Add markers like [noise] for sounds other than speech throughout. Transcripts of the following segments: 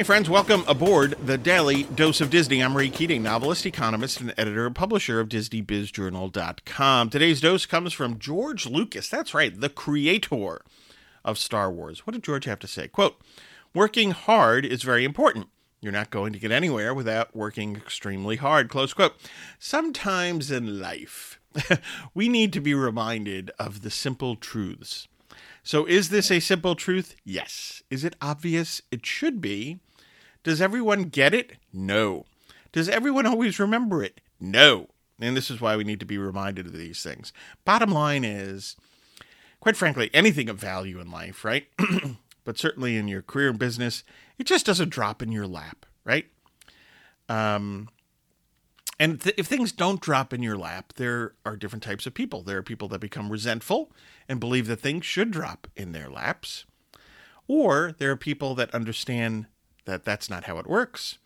Hey, friends, welcome aboard the Daily Dose of Disney. I'm Ray Keating, novelist, economist, and editor and publisher of DisneyBizJournal.com. Today's dose comes from George Lucas. That's right, the creator of Star Wars. What did George have to say? Quote Working hard is very important. You're not going to get anywhere without working extremely hard. Close quote. Sometimes in life, [laughs] we need to be reminded of the simple truths. So, is this a simple truth? Yes. Is it obvious? It should be. Does everyone get it? No. Does everyone always remember it? No. And this is why we need to be reminded of these things. Bottom line is, quite frankly, anything of value in life, right? [clears throat] but certainly in your career and business, it just doesn't drop in your lap, right? Um, and th- if things don't drop in your lap, there are different types of people. There are people that become resentful and believe that things should drop in their laps. Or there are people that understand that that's not how it works.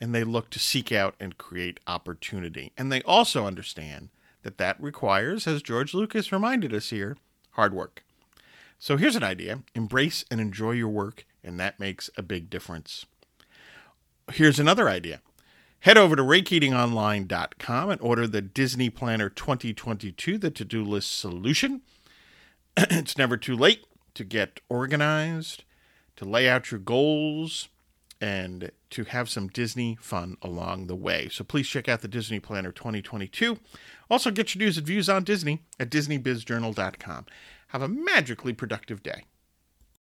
And they look to seek out and create opportunity. And they also understand that that requires, as George Lucas reminded us here, hard work. So here's an idea embrace and enjoy your work, and that makes a big difference. Here's another idea head over to raykeatingonline.com and order the Disney Planner 2022, the to do list solution. [clears throat] it's never too late to get organized, to lay out your goals, and to have some Disney fun along the way. So please check out the Disney Planner 2022. Also, get your news and views on Disney at DisneyBizJournal.com. Have a magically productive day.